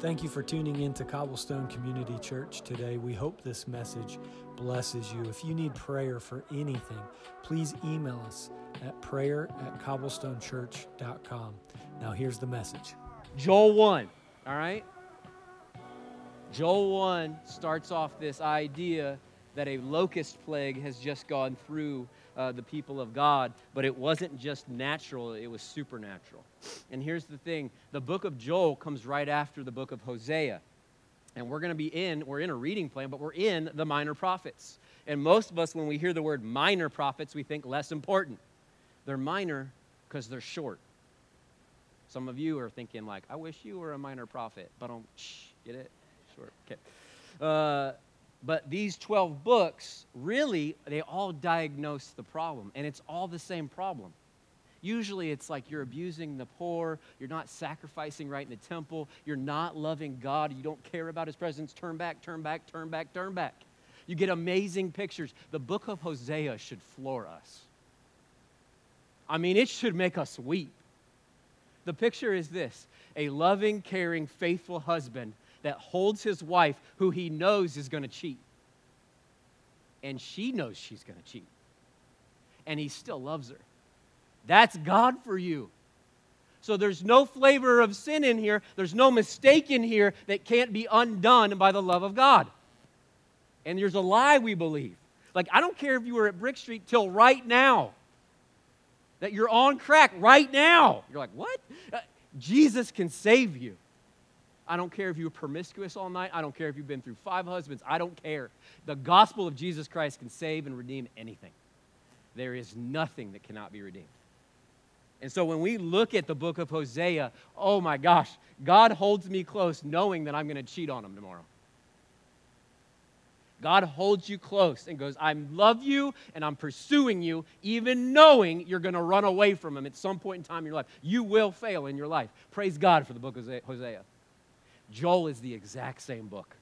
Thank you for tuning in to Cobblestone Community Church today. We hope this message blesses you. If you need prayer for anything, please email us at prayer at cobblestonechurch.com. Now, here's the message Joel 1, all right? Joel 1 starts off this idea that a locust plague has just gone through uh, the people of God, but it wasn't just natural, it was supernatural. And here's the thing the book of Joel comes right after the book of Hosea. And we're going to be in, we're in a reading plan, but we're in the minor prophets. And most of us, when we hear the word minor prophets, we think less important. They're minor because they're short. Some of you are thinking, like, I wish you were a minor prophet, but don't, shh, get it? Short, okay. Uh, but these 12 books, really, they all diagnose the problem, and it's all the same problem. Usually it's like you're abusing the poor, you're not sacrificing right in the temple, you're not loving God, you don't care about his presence. Turn back, turn back, turn back, turn back. You get amazing pictures. The book of Hosea should floor us. I mean, it should make us weep. The picture is this a loving, caring, faithful husband that holds his wife who he knows is going to cheat. And she knows she's going to cheat. And he still loves her. That's God for you. So there's no flavor of sin in here. There's no mistake in here that can't be undone by the love of God. And there's a lie we believe. Like, I don't care if you were at Brick Street till right now, that you're on crack right now. You're like, what? Uh, Jesus can save you. I don't care if you were promiscuous all night. I don't care if you've been through five husbands. I don't care. The gospel of Jesus Christ can save and redeem anything. There is nothing that cannot be redeemed. And so when we look at the book of Hosea, oh my gosh, God holds me close knowing that I'm going to cheat on him tomorrow. God holds you close and goes, I love you and I'm pursuing you, even knowing you're going to run away from him at some point in time in your life. You will fail in your life. Praise God for the book of Hosea. Joel is the exact same book.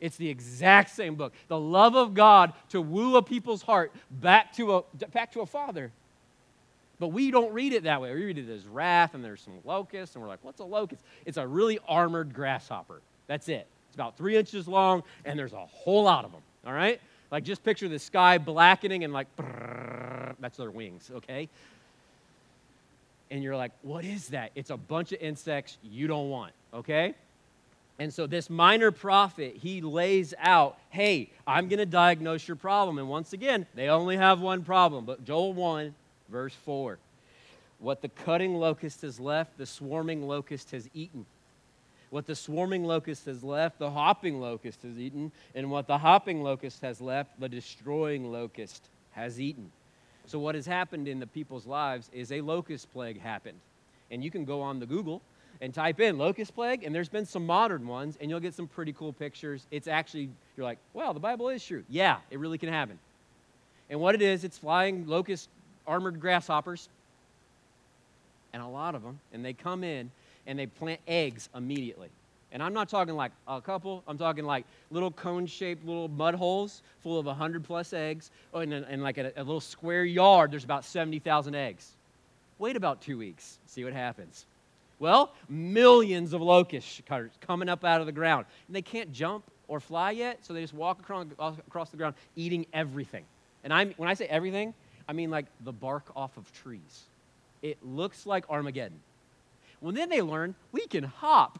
It's the exact same book. The love of God to woo a people's heart back to a, back to a father. But we don't read it that way. We read it as wrath, and there's some locusts, and we're like, what's a locust? It's a really armored grasshopper. That's it. It's about three inches long, and there's a whole lot of them. All right? Like, just picture the sky blackening and like, brrr, that's their wings, okay? And you're like, what is that? It's a bunch of insects you don't want, okay? And so this minor prophet, he lays out, hey, I'm going to diagnose your problem. And once again, they only have one problem. But Joel 1, Verse 4 What the cutting locust has left, the swarming locust has eaten. What the swarming locust has left, the hopping locust has eaten. And what the hopping locust has left, the destroying locust has eaten. So, what has happened in the people's lives is a locust plague happened. And you can go on the Google and type in locust plague, and there's been some modern ones, and you'll get some pretty cool pictures. It's actually, you're like, well, the Bible is true. Yeah, it really can happen. And what it is, it's flying locust armored grasshoppers, and a lot of them, and they come in and they plant eggs immediately. And I'm not talking like a couple, I'm talking like little cone shaped little mud holes full of 100 plus eggs. Oh, and, and like a, a little square yard, there's about 70,000 eggs. Wait about two weeks, see what happens. Well, millions of locusts coming up out of the ground. And they can't jump or fly yet, so they just walk across, across the ground eating everything. And I'm, when I say everything, I mean like the bark off of trees. It looks like Armageddon. Well, then they learn we can hop.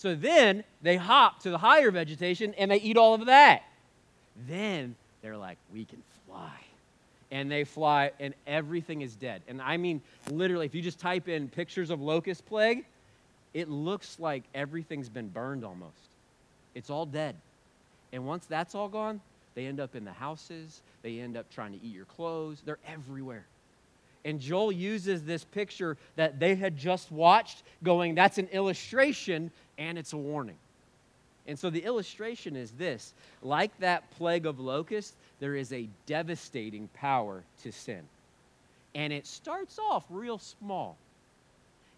So then they hop to the higher vegetation and they eat all of that. Then they're like, we can fly. And they fly and everything is dead. And I mean, literally, if you just type in pictures of locust plague, it looks like everything's been burned almost. It's all dead. And once that's all gone, they end up in the houses. They end up trying to eat your clothes. They're everywhere. And Joel uses this picture that they had just watched, going, that's an illustration and it's a warning. And so the illustration is this like that plague of locusts, there is a devastating power to sin. And it starts off real small.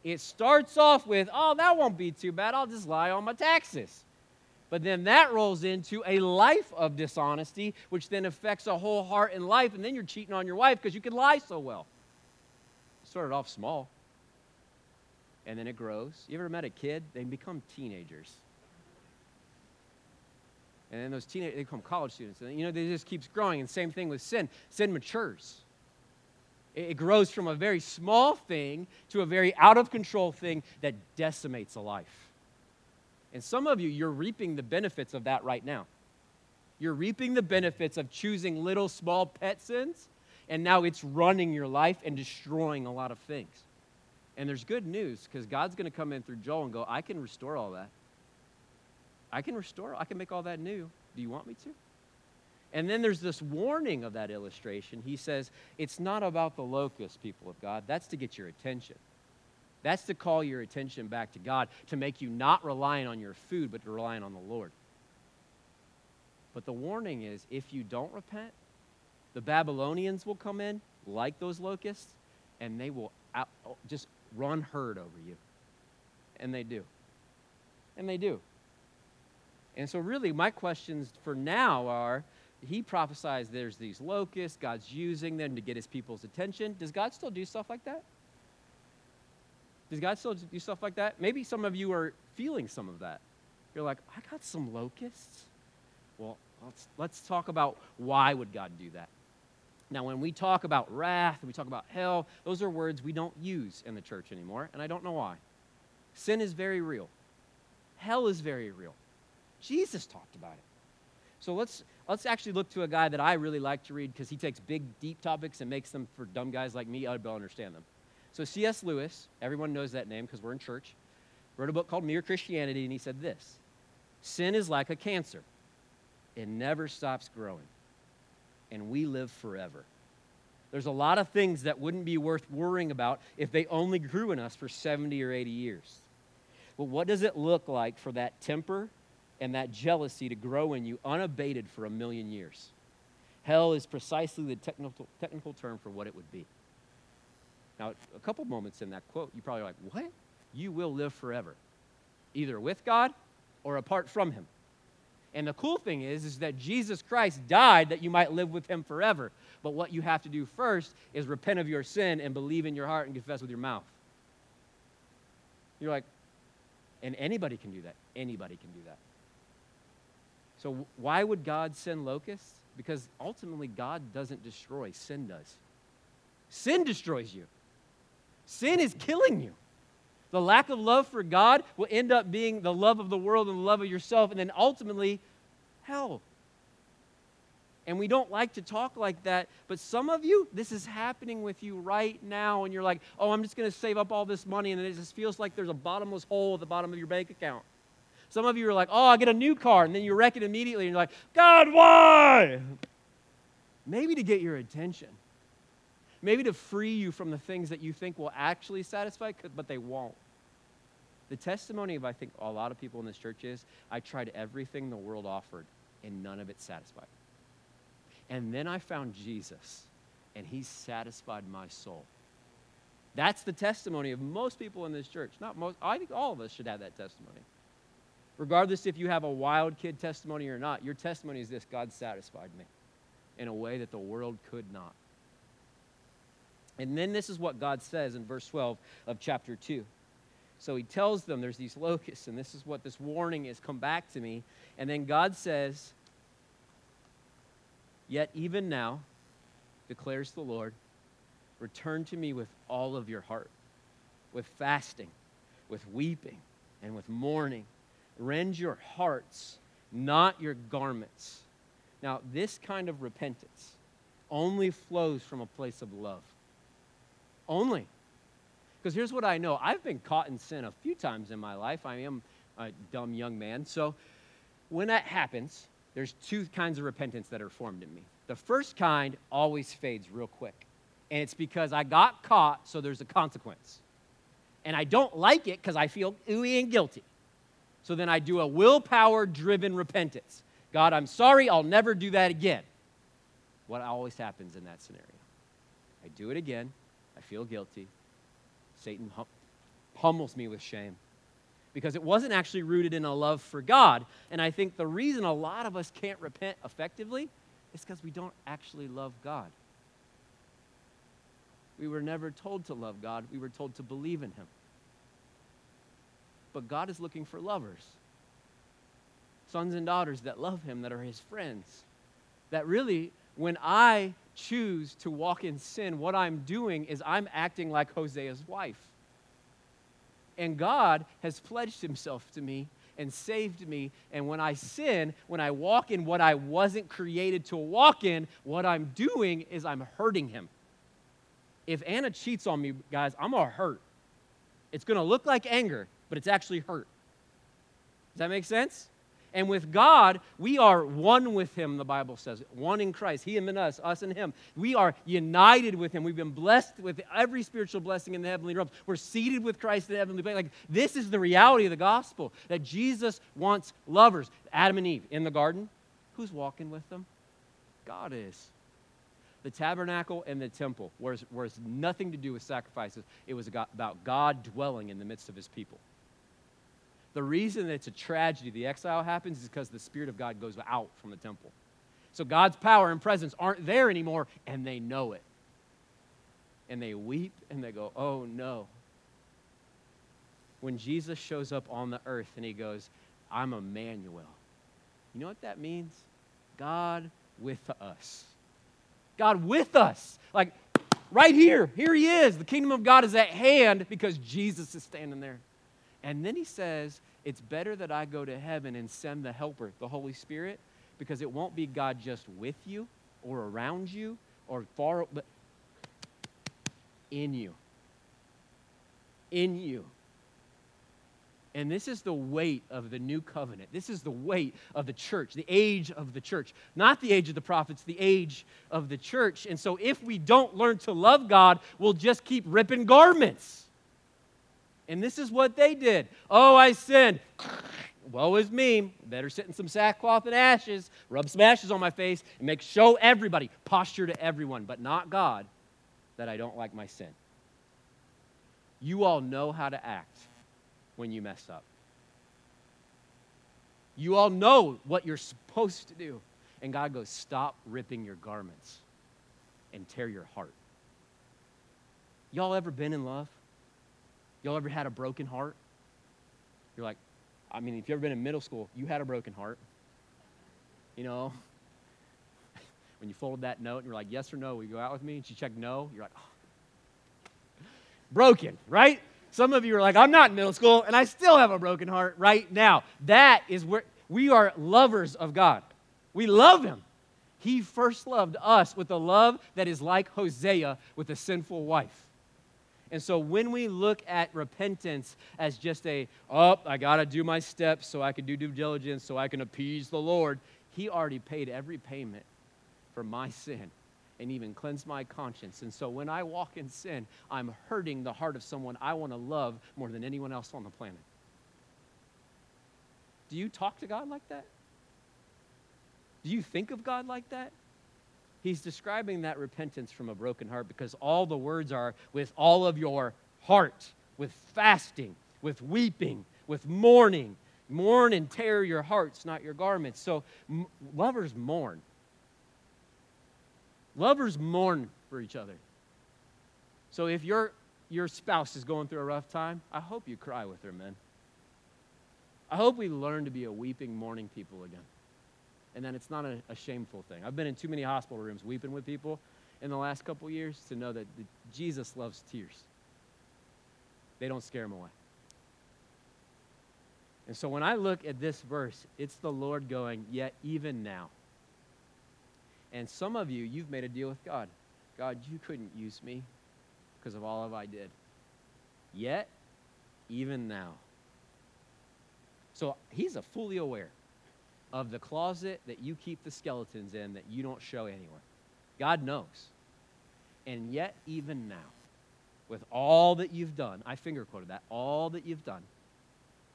It starts off with, oh, that won't be too bad. I'll just lie on my taxes. But then that rolls into a life of dishonesty, which then affects a whole heart and life. And then you're cheating on your wife because you can lie so well. It started off small. And then it grows. You ever met a kid? They become teenagers. And then those teenagers, they become college students. And, you know, they just keeps growing. And same thing with sin. Sin matures. It, it grows from a very small thing to a very out of control thing that decimates a life. And some of you, you're reaping the benefits of that right now. You're reaping the benefits of choosing little small pet sins, and now it's running your life and destroying a lot of things. And there's good news because God's going to come in through Joel and go, I can restore all that. I can restore, I can make all that new. Do you want me to? And then there's this warning of that illustration. He says, It's not about the locust, people of God. That's to get your attention. That's to call your attention back to God, to make you not relying on your food, but to relying on the Lord. But the warning is if you don't repent, the Babylonians will come in like those locusts, and they will out, just run herd over you. And they do. And they do. And so, really, my questions for now are he prophesies there's these locusts, God's using them to get his people's attention. Does God still do stuff like that? Does God still do stuff like that? Maybe some of you are feeling some of that. You're like, I got some locusts. Well, let's, let's talk about why would God do that. Now, when we talk about wrath, we talk about hell, those are words we don't use in the church anymore, and I don't know why. Sin is very real. Hell is very real. Jesus talked about it. So let's, let's actually look to a guy that I really like to read because he takes big, deep topics and makes them for dumb guys like me, I'd understand them. So C.S. Lewis, everyone knows that name because we're in church, wrote a book called Mere Christianity, and he said this Sin is like a cancer, it never stops growing, and we live forever. There's a lot of things that wouldn't be worth worrying about if they only grew in us for 70 or 80 years. But what does it look like for that temper and that jealousy to grow in you unabated for a million years. Hell is precisely the technical, technical term for what it would be. Now, a couple moments in that quote, you probably like, what? You will live forever, either with God or apart from Him. And the cool thing is, is that Jesus Christ died that you might live with Him forever. But what you have to do first is repent of your sin and believe in your heart and confess with your mouth. You're like, and anybody can do that. Anybody can do that. So, why would God send locusts? Because ultimately, God doesn't destroy, sin does. Sin destroys you, sin is killing you. The lack of love for God will end up being the love of the world and the love of yourself, and then ultimately, hell. And we don't like to talk like that, but some of you, this is happening with you right now, and you're like, oh, I'm just going to save up all this money, and it just feels like there's a bottomless hole at the bottom of your bank account. Some of you are like, oh, I'll get a new car, and then you wreck it immediately, and you're like, God, why? Maybe to get your attention. Maybe to free you from the things that you think will actually satisfy, but they won't. The testimony of, I think, a lot of people in this church is I tried everything the world offered, and none of it satisfied. And then I found Jesus, and he satisfied my soul. That's the testimony of most people in this church. Not most, I think all of us should have that testimony. Regardless if you have a wild kid testimony or not, your testimony is this God satisfied me in a way that the world could not. And then this is what God says in verse 12 of chapter 2. So he tells them there's these locusts, and this is what this warning is come back to me. And then God says, Yet even now, declares the Lord, return to me with all of your heart, with fasting, with weeping, and with mourning Rend your hearts, not your garments. Now, this kind of repentance only flows from a place of love. Only. Because here's what I know I've been caught in sin a few times in my life. I am a dumb young man. So when that happens, there's two kinds of repentance that are formed in me. The first kind always fades real quick. And it's because I got caught, so there's a consequence. And I don't like it because I feel ooey and guilty. So then I do a willpower driven repentance. God, I'm sorry, I'll never do that again. What always happens in that scenario? I do it again, I feel guilty. Satan hum- pummels me with shame because it wasn't actually rooted in a love for God. And I think the reason a lot of us can't repent effectively is because we don't actually love God. We were never told to love God, we were told to believe in Him. But God is looking for lovers sons and daughters that love Him, that are His friends. That really, when I choose to walk in sin, what I'm doing is I'm acting like Hosea's wife. And God has pledged Himself to me and saved me. And when I sin, when I walk in what I wasn't created to walk in, what I'm doing is I'm hurting Him. If Anna cheats on me, guys, I'm gonna hurt. It's gonna look like anger, but it's actually hurt. Does that make sense? And with God, we are one with Him, the Bible says. One in Christ. He and us, us and Him. We are united with Him. We've been blessed with every spiritual blessing in the heavenly realms. We're seated with Christ in the heavenly place. Like, this is the reality of the gospel that Jesus wants lovers. Adam and Eve in the garden. Who's walking with them? God is. The tabernacle and the temple, whereas, whereas nothing to do with sacrifices, it was about God dwelling in the midst of His people. The reason that it's a tragedy, the exile happens, is because the Spirit of God goes out from the temple. So God's power and presence aren't there anymore, and they know it. And they weep and they go, oh no. When Jesus shows up on the earth and he goes, I'm Emmanuel, you know what that means? God with us. God with us. Like right here, here he is. The kingdom of God is at hand because Jesus is standing there. And then he says, It's better that I go to heaven and send the helper, the Holy Spirit, because it won't be God just with you or around you or far, but in you. In you. And this is the weight of the new covenant. This is the weight of the church, the age of the church. Not the age of the prophets, the age of the church. And so if we don't learn to love God, we'll just keep ripping garments. And this is what they did. Oh, I sinned. Woe is me. Better sit in some sackcloth and ashes, rub some ashes on my face, and make show everybody, posture to everyone, but not God, that I don't like my sin. You all know how to act when you mess up. You all know what you're supposed to do. And God goes, Stop ripping your garments and tear your heart. Y'all ever been in love? Y'all ever had a broken heart? You're like, I mean, if you've ever been in middle school, you had a broken heart. You know, when you folded that note and you're like, yes or no, will you go out with me? And she checked no, you're like, oh. broken, right? Some of you are like, I'm not in middle school and I still have a broken heart right now. That is where we are lovers of God. We love Him. He first loved us with a love that is like Hosea with a sinful wife. And so when we look at repentance as just a, oh, I got to do my steps so I can do due diligence, so I can appease the Lord, He already paid every payment for my sin and even cleansed my conscience. And so when I walk in sin, I'm hurting the heart of someone I want to love more than anyone else on the planet. Do you talk to God like that? Do you think of God like that? He's describing that repentance from a broken heart because all the words are with all of your heart, with fasting, with weeping, with mourning. Mourn and tear your hearts, not your garments. So m- lovers mourn. Lovers mourn for each other. So if your your spouse is going through a rough time, I hope you cry with her, man. I hope we learn to be a weeping, mourning people again and then it's not a, a, shameful thing. I've been in too many hospital rooms weeping with people in the last couple years to know that the, Jesus loves tears. They don't scare him away. And so when I look at this verse, it's the Lord going, Yet even now. And some of you, you've made a deal with God. God, you couldn't use me because of all of I did. Yet, even now. So he's a fully aware of the closet that you keep the skeletons in that you don't show anyone. God knows. And yet, even now, with all that you've done, I finger quoted that, all that you've done,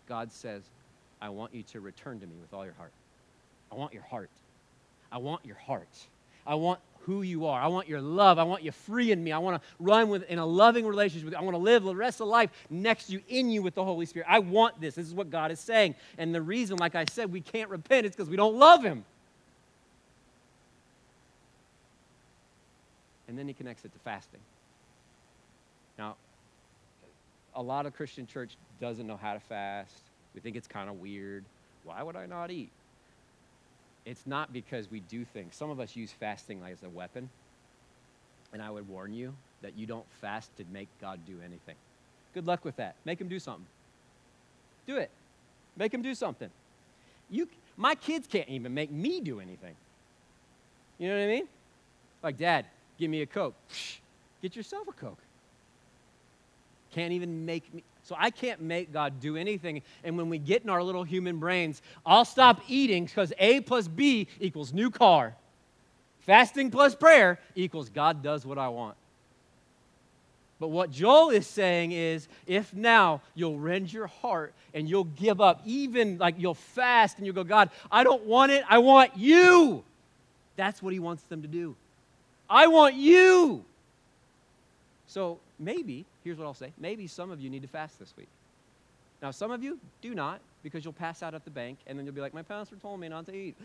God says, I want you to return to me with all your heart. I want your heart. I want your heart. I want who you are. I want your love. I want you free in me. I want to run with in a loving relationship with you. I want to live the rest of life next to you, in you with the Holy Spirit. I want this. This is what God is saying. And the reason, like I said, we can't repent is because we don't love Him. And then he connects it to fasting. Now, a lot of Christian church doesn't know how to fast. We think it's kind of weird. Why would I not eat? It's not because we do things. Some of us use fasting like as a weapon. And I would warn you that you don't fast to make God do anything. Good luck with that. Make him do something. Do it. Make him do something. You, my kids can't even make me do anything. You know what I mean? Like, Dad, give me a Coke. Get yourself a Coke. Can't even make me. So I can't make God do anything. And when we get in our little human brains, I'll stop eating because A plus B equals new car. Fasting plus prayer equals God does what I want. But what Joel is saying is if now you'll rend your heart and you'll give up, even like you'll fast and you'll go, God, I don't want it, I want you. That's what he wants them to do. I want you. So maybe, here's what I'll say maybe some of you need to fast this week. Now, some of you do not because you'll pass out at the bank and then you'll be like, my pastor told me not to eat.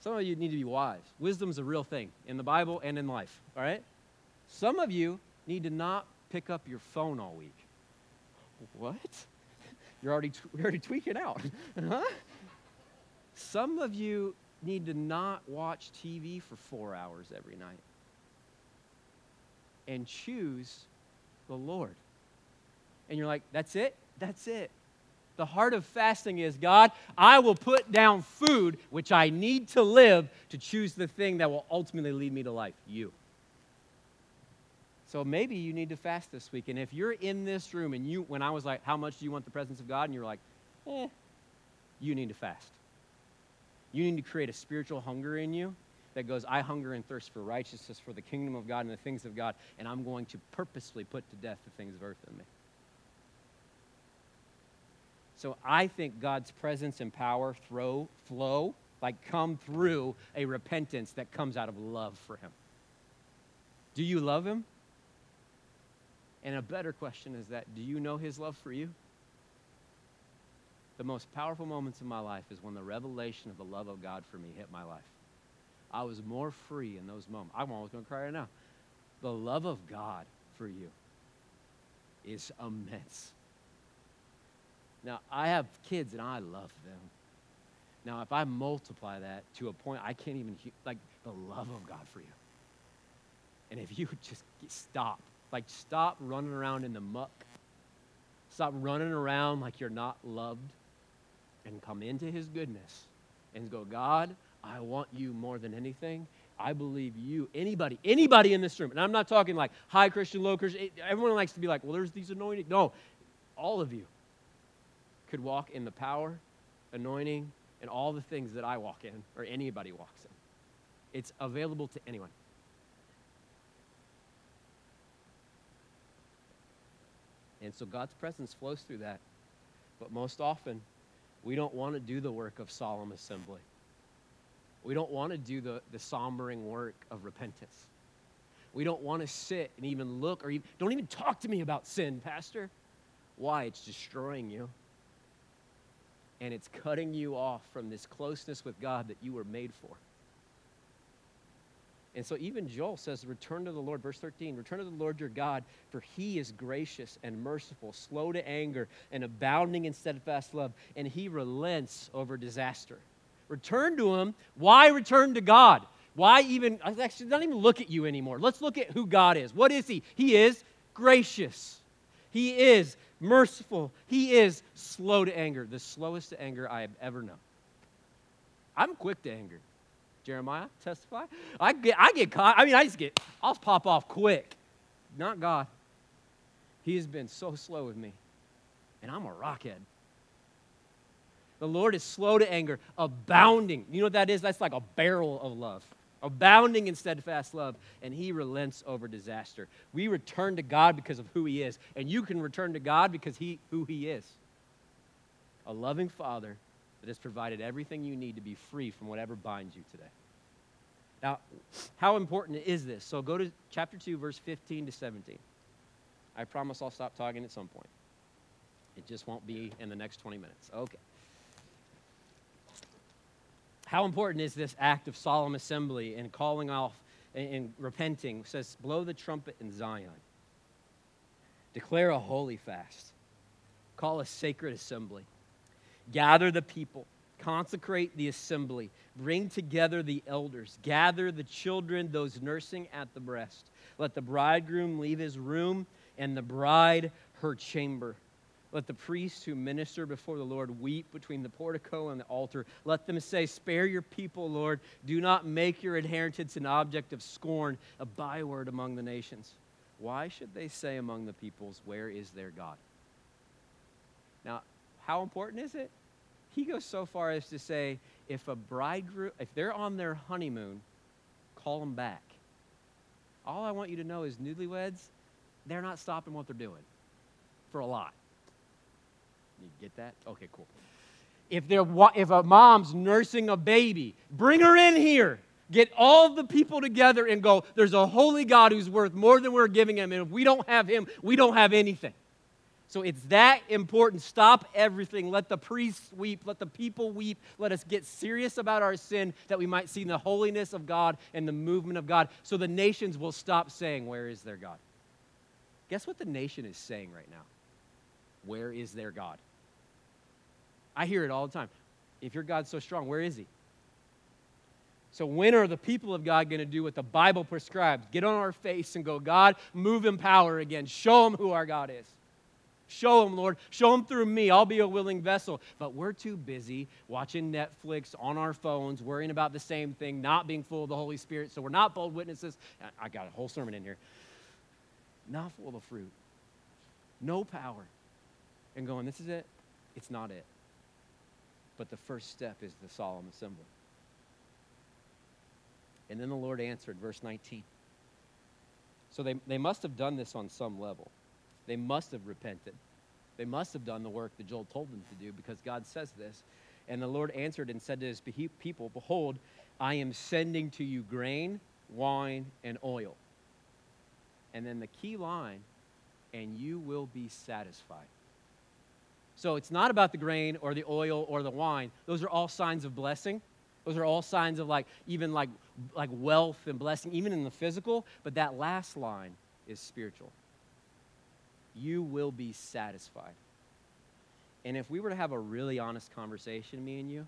Some of you need to be wise. Wisdom's a real thing in the Bible and in life, all right? Some of you need to not pick up your phone all week. What? You're already, you're already tweaking out. huh? Some of you need to not watch TV for four hours every night and choose the Lord. And you're like, that's it? That's it. The heart of fasting is God, I will put down food which I need to live to choose the thing that will ultimately lead me to life you. So maybe you need to fast this week. And if you're in this room and you, when I was like, How much do you want the presence of God? And you're like, Eh, you need to fast. You need to create a spiritual hunger in you that goes, I hunger and thirst for righteousness, for the kingdom of God and the things of God, and I'm going to purposely put to death the things of earth in me. So I think God's presence and power throw, flow, like come through a repentance that comes out of love for Him. Do you love Him? And a better question is that do you know his love for you? The most powerful moments in my life is when the revelation of the love of God for me hit my life. I was more free in those moments. I'm almost going to cry right now. The love of God for you is immense. Now, I have kids and I love them. Now, if I multiply that to a point I can't even, like, the love of God for you. And if you just stop like, stop running around in the muck. Stop running around like you're not loved and come into His goodness and go, God, I want you more than anything. I believe you, anybody, anybody in this room, and I'm not talking like high Christian, low Christian, eh, everyone likes to be like, well, there's these anointing. No, all of you could walk in the power, anointing, and all the things that I walk in, or anybody walks in. It's available to anyone. And so God's presence flows through that. But most often, we don't want to do the work of solemn assembly. We don't want to do the, the sombering work of repentance. We don't want to sit and even look or even, don't even talk to me about sin, Pastor. Why? It's destroying you. And it's cutting you off from this closeness with God that you were made for. And so even Joel says, Return to the Lord, verse 13, return to the Lord your God, for he is gracious and merciful, slow to anger, and abounding in steadfast love, and he relents over disaster. Return to him. Why return to God? Why even, actually, not even look at you anymore. Let's look at who God is. What is he? He is gracious, he is merciful, he is slow to anger, the slowest to anger I have ever known. I'm quick to anger. Jeremiah, testify. I get, I get caught. I mean, I just get, I'll pop off quick. Not God. He has been so slow with me, and I'm a rockhead. The Lord is slow to anger, abounding. You know what that is? That's like a barrel of love. Abounding in steadfast love, and he relents over disaster. We return to God because of who he is, and you can return to God because he who he is. A loving father that has provided everything you need to be free from whatever binds you today. Now, how important is this? So go to chapter 2, verse 15 to 17. I promise I'll stop talking at some point. It just won't be in the next 20 minutes. Okay. How important is this act of solemn assembly and calling off and, repenting? It says, blow the trumpet in Zion. Declare a holy fast. Call a sacred assembly. Gather the people. Consecrate the assembly. Bring together the elders. Gather the children, those nursing at the breast. Let the bridegroom leave his room and the bride her chamber. Let the priests who minister before the Lord weep between the portico and the altar. Let them say, Spare your people, Lord. Do not make your inheritance an object of scorn, a byword among the nations. Why should they say among the peoples, Where is their God? Now, how important is it? He goes so far as to say, if a bridegroom, if they're on their honeymoon, call them back. All I want you to know is newlyweds, they're not stopping what they're doing for a lot. You get that? Okay, cool. If, they're, if a mom's nursing a baby, bring her in here. Get all the people together and go, there's a holy God who's worth more than we're giving him. And if we don't have him, we don't have anything. So it's that important. Stop everything. Let the priests weep. Let the people weep. Let us get serious about our sin that we might see the holiness of God and the movement of God so the nations will stop saying, Where is their God? Guess what the nation is saying right now? Where is their God? I hear it all the time. If your God's so strong, where is he? So, when are the people of God going to do what the Bible prescribes? Get on our face and go, God, move in power again. Show them who our God is. Show them, Lord. Show them through me. I'll be a willing vessel. But we're too busy watching Netflix on our phones, worrying about the same thing, not being full of the Holy Spirit. So we're not bold witnesses. I got a whole sermon in here. Not full of fruit. No power. And going, this is it. It's not it. But the first step is the solemn assembly. And then the Lord answered, verse 19. So they, they must have done this on some level. They must have repented. They must have done the work that Joel told them to do because God says this. And the Lord answered and said to his people, Behold, I am sending to you grain, wine, and oil. And then the key line, and you will be satisfied. So it's not about the grain or the oil or the wine. Those are all signs of blessing. Those are all signs of like even like like wealth and blessing, even in the physical. But that last line is spiritual. You will be satisfied. And if we were to have a really honest conversation, me and you,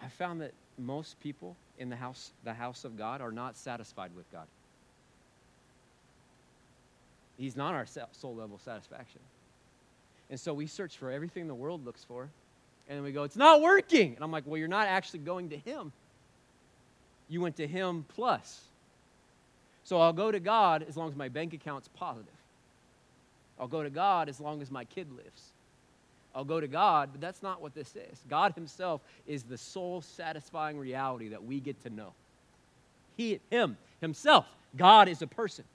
I found that most people in the house, the house of God, are not satisfied with God. He's not our soul level satisfaction. And so we search for everything the world looks for. And then we go, it's not working. And I'm like, well, you're not actually going to Him. You went to Him plus. So I'll go to God as long as my bank account's positive. I'll go to God as long as my kid lives. I'll go to God, but that's not what this is. God Himself is the soul satisfying reality that we get to know. He, Him, Himself. God is a person.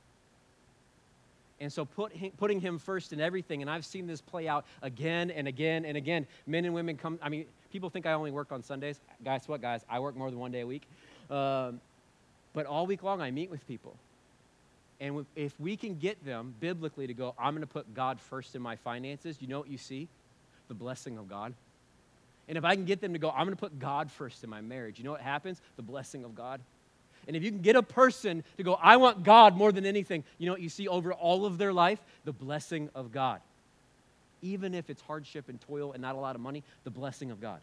And so put him, putting him first in everything, and I've seen this play out again and again and again. Men and women come, I mean, people think I only work on Sundays. Guys, what, guys? I work more than one day a week. Um, but all week long, I meet with people. And if we can get them biblically to go, I'm going to put God first in my finances, you know what you see? The blessing of God. And if I can get them to go, I'm going to put God first in my marriage, you know what happens? The blessing of God. And if you can get a person to go, I want God more than anything, you know what you see over all of their life? The blessing of God. Even if it's hardship and toil and not a lot of money, the blessing of God.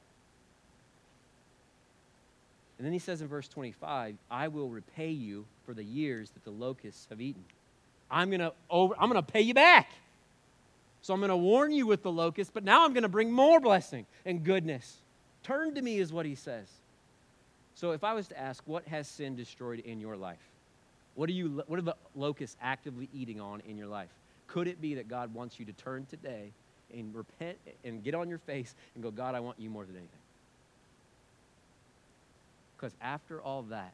And then he says in verse 25, I will repay you for the years that the locusts have eaten. I'm going to over I'm going to pay you back. So I'm going to warn you with the locusts, but now I'm going to bring more blessing and goodness. Turn to me is what he says. So if I was to ask, what has sin destroyed in your life? What are, you, what are the locusts actively eating on in your life? Could it be that God wants you to turn today and repent and get on your face and go, God, I want you more than anything? Because after all that,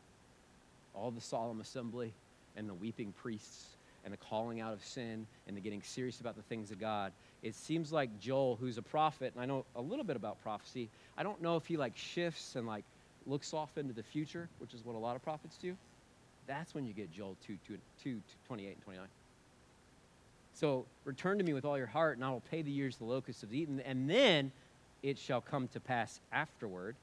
all the solemn assembly and the weeping priests and the calling out of sin and the getting serious about the things of God, it seems like Joel, who's a prophet, and I know a little bit about prophecy, I don't know if he like shifts and like looks off into the future, which is what a lot of prophets do, that's when you get Joel 2, 2, 2 28 and 29. So return to me with all your heart, and I will pay the years the locusts have eaten. And then it shall come to pass afterward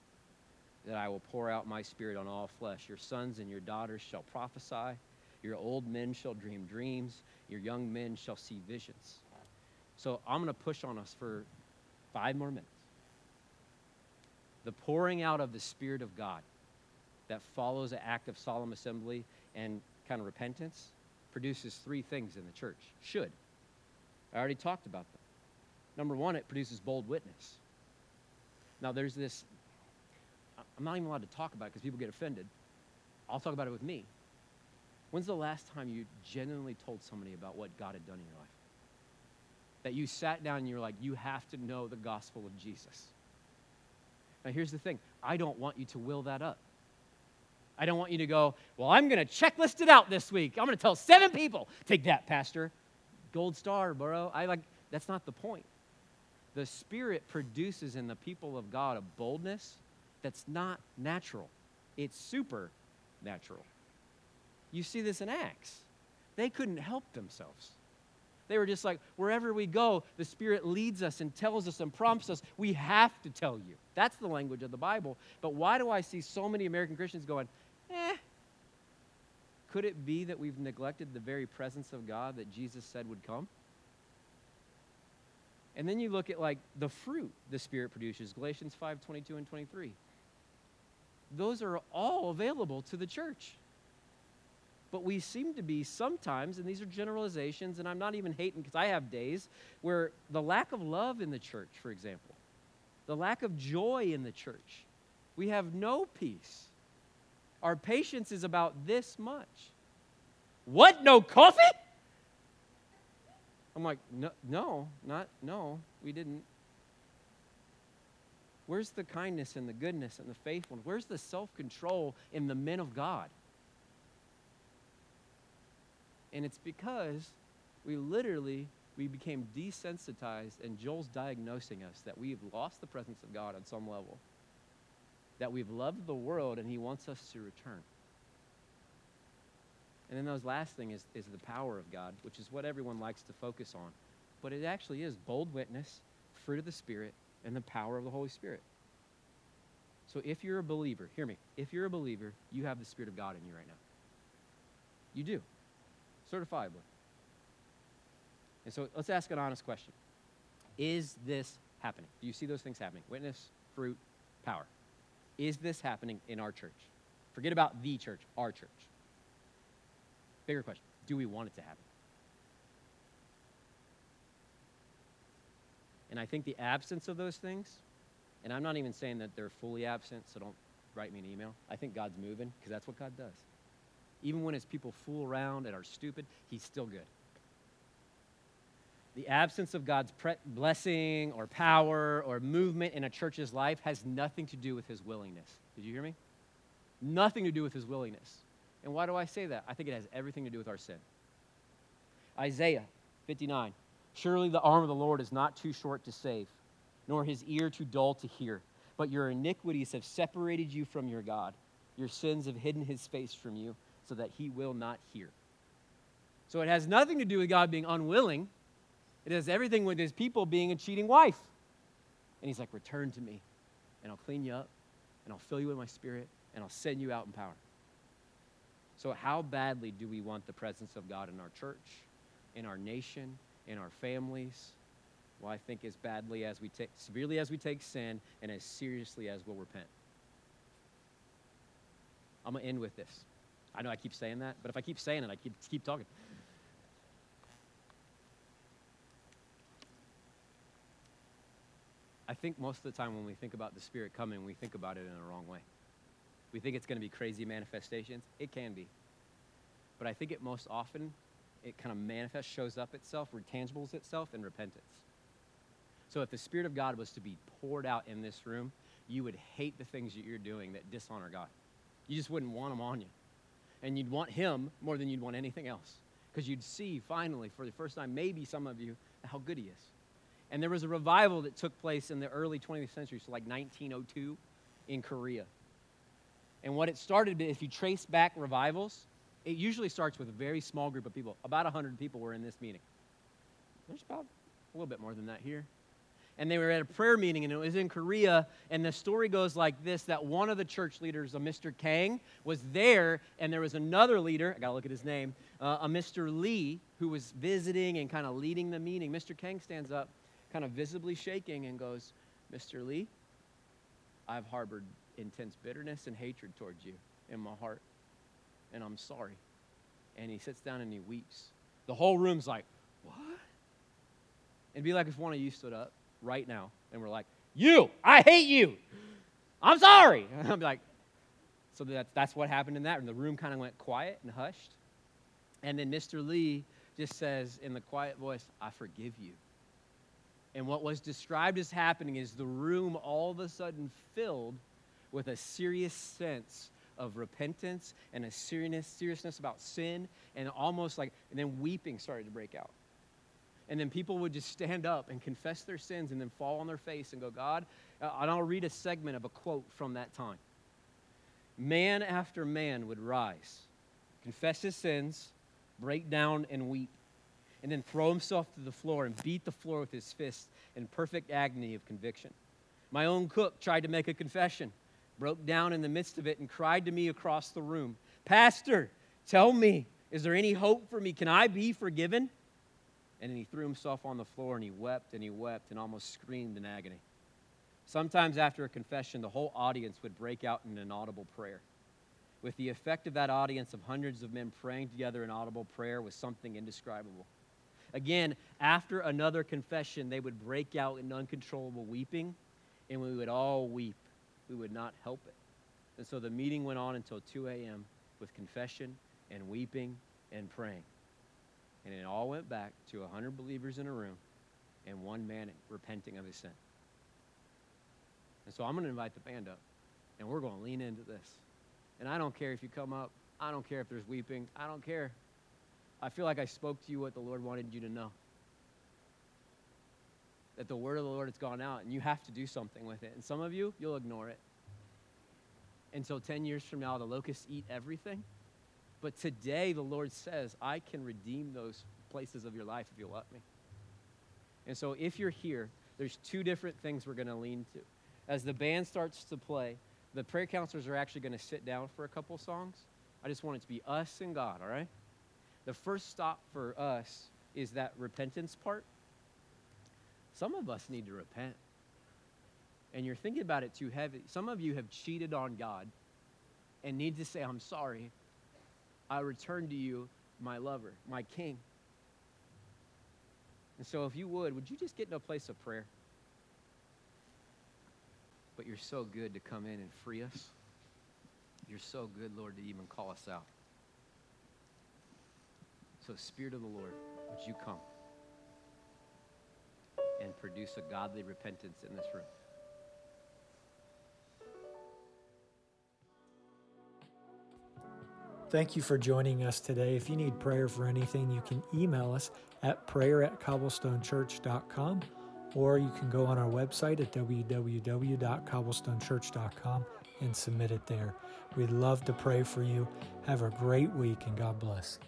that I will pour out my spirit on all flesh. Your sons and your daughters shall prophesy. Your old men shall dream dreams, your young men shall see visions. So I'm going to push on us for five more minutes. The pouring out of the Spirit of God that follows an act of solemn assembly and kind of repentance produces three things in the church. Should. I already talked about them. Number one, it produces bold witness. Now, there's this, I'm not even allowed to talk about it because people get offended. I'll talk about it with me. When's the last time you genuinely told somebody about what God had done in your life? That you sat down and you're like, you have to know the gospel of Jesus. Now, here's the thing I don't want you to will that up. I don't want you to go, well, I'm going to checklist it out this week. I'm going to tell seven people. Take that, Pastor. Gold star, bro. I like, that's not the point. The Spirit produces in the people of God a boldness that's not natural, it's supernatural. You see this in Acts. They couldn't help themselves. They were just like, wherever we go, the Spirit leads us and tells us and prompts us. We have to tell you. That's the language of the Bible. But why do I see so many American Christians going, eh? Could it be that we've neglected the very presence of God that Jesus said would come? And then you look at like the fruit the Spirit produces, Galatians 5 22 and 23. Those are all available to the church. But we seem to be sometimes, and these are generalizations, and I'm not even hating because I have days where the lack of love in the church, for example, the lack of joy in the church, we have no peace. Our patience is about this much. What? No coffee? I'm like, no, no, not, no, we didn't. Where's the kindness and the goodness and the faithfulness? Where's the self control in the men of God? And it's because we literally we became desensitized and Joel's diagnosing us that we've lost the presence of God on some level. That we've loved the world and he wants us to return. And then those last thing is, is the power of God, which is what everyone likes to focus on. But it actually is bold witness, fruit of the Spirit, and the power of the Holy Spirit. So if you're a believer, hear me, if you're a believer, you have the Spirit of God in you right now. You do certifiably. And so let's ask an honest question Is this happening? Do you see those things happening? Witness, fruit, power. Is this happening in our church? Forget about the church, our church. Bigger question Do we want it to happen? And I think the absence of those things, and I'm not even saying that they're fully absent, so don't write me an email. I think God's moving because that's what God does. Even when his people fool around and are stupid, he's still good. The absence of God's pre- blessing or power or movement in a church's life has nothing to do with his willingness. Did you hear me? Nothing to do with his willingness. And why do I say that? I think it has everything to do with our sin. Isaiah 59 Surely the arm of the Lord is not too short to save, nor his ear too dull to hear. But your iniquities have separated you from your God. Your sins have hidden his face from you so that he will not hear. So it has nothing to do with God being unwilling. It has everything with his people being a cheating wife. And he's like, Return to me, and I'll clean you up, and I'll fill you with my spirit, and I'll send you out in power. So, how badly do we want the presence of God in our church, in our nation, in our families? Well, I think as badly as we take, severely as we take sin, and as seriously as we'll repent. I'm going to end with this. I know I keep saying that, but if I keep saying it, I keep, keep talking. I think most of the time when we think about the Spirit coming, we think about it in a wrong way. We think it's going to be crazy manifestations. It can be. But I think it most often, it kind of manifests, shows up itself, tangibles itself in repentance. So if the Spirit of God was to be poured out in this room, you would hate the things that you're doing that dishonor God. You just wouldn't want them on you and you'd want him more than you'd want anything else. Because you'd see finally for the first time maybe some of you how good he is. And there was a revival that took place in the early 20th century so like 1902 in korea. And what it started if you trace back revivals it usually starts with a very small group of people. About 100 people were in this meeting. There's about a little bit more than that here and they were at a prayer meeting, and it was in Korea. And the story goes like this that one of the church leaders, a Mr. Kang, was there, and there was another leader, I gotta look at his name, uh, a Mr. Lee, who was visiting and kind of leading the meeting. Mr. Kang stands up, kind of visibly shaking, and goes, Mr. Lee, I've harbored intense bitterness and hatred towards you in my heart, and I'm sorry. And he sits down and he weeps. The whole room's like, What? It'd be like if one of you stood up right now and we're like, You, I hate you. I'm sorry. I'm like, so that's, that's what happened in that. And the room kind of went quiet and hushed. And then Mr. Lee just says in the quiet voice, I forgive you. And what was described as happening is the room all of a sudden filled with a serious sense of repentance and a seriousness, seriousness about sin, and almost like, and then weeping started to break out. And then people would just stand up and confess their sins and then fall on their face and go, God, uh, and I'll read a segment of a quote from that time. Man after man would rise, confess his sins, break down and weep, and then throw himself to the floor and beat the floor with his fist in perfect agony of conviction. My own cook tried to make a confession, broke down in the midst of it, and cried to me across the room Pastor, tell me, is there any hope for me? Can I be forgiven? And then he threw himself on the floor and he wept and he wept and almost screamed in agony. Sometimes after a confession, the whole audience would break out in an audible prayer. With the effect of that audience of hundreds of men praying together in audible prayer was something indescribable. Again, after another confession, they would break out in uncontrollable weeping, and we would all weep. We would not help it. And so the meeting went on until 2 a.m. with confession and weeping and praying. And it all went back to 100 believers in a room and one man repenting of his sin. And so I'm going to invite the band up, and we're going to lean into this. And I don't care if you come up, I don't care if there's weeping, I don't care. I feel like I spoke to you what the Lord wanted you to know. That the word of the Lord has gone out, and you have to do something with it. And some of you, you'll ignore it. Until 10 years from now, the locusts eat everything. But today, the Lord says, I can redeem those places of your life if you'll let me. And so, if you're here, there's two different things we're going to lean to. As the band starts to play, the prayer counselors are actually going to sit down for a couple songs. I just want it to be us and God, all right? The first stop for us is that repentance part. Some of us need to repent. And you're thinking about it too heavy. Some of you have cheated on God and need to say, I'm sorry. I return to you my lover, my king. And so, if you would, would you just get in a place of prayer? But you're so good to come in and free us. You're so good, Lord, to even call us out. So, Spirit of the Lord, would you come and produce a godly repentance in this room? Thank you for joining us today. If you need prayer for anything, you can email us at prayer at cobblestonechurch.com or you can go on our website at www.cobblestonechurch.com and submit it there. We'd love to pray for you. Have a great week and God bless.